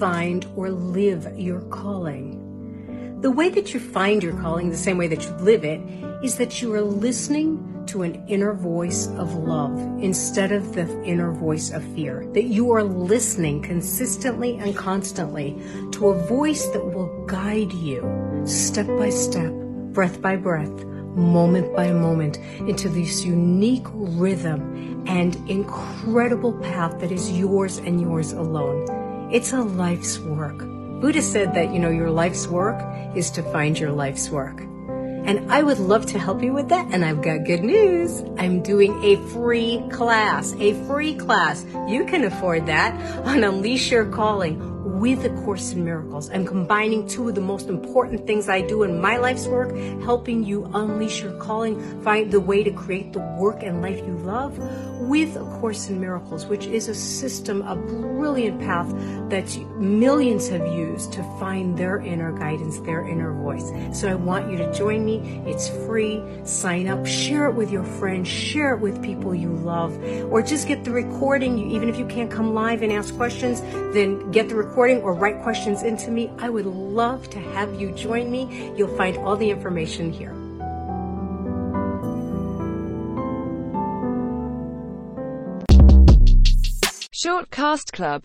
find or live your calling. The way that you find your calling, the same way that you live it, is that you are listening to an inner voice of love instead of the inner voice of fear. That you are listening consistently and constantly to a voice that will guide you step by step, breath by breath, moment by moment into this unique rhythm and incredible path that is yours and yours alone. It's a life's work. Buddha said that, you know, your life's work is to find your life's work. And I would love to help you with that. And I've got good news. I'm doing a free class, a free class. You can afford that on Unleash Your Calling with A Course in Miracles. I'm combining two of the most important things I do in my life's work, helping you unleash your calling, find the way to create the work and life you love, with A Course in Miracles, which is a system, a brilliant path that millions have used to find their inner guidance, their inner voice. So I want you to join me. It's free. Sign up, share it with your friends, share it with people you love, or just get the recording. Even if you can't come live and ask questions, then get the recording or write questions into me. I would love to have you join me. You'll find all the information here. Shortcast Club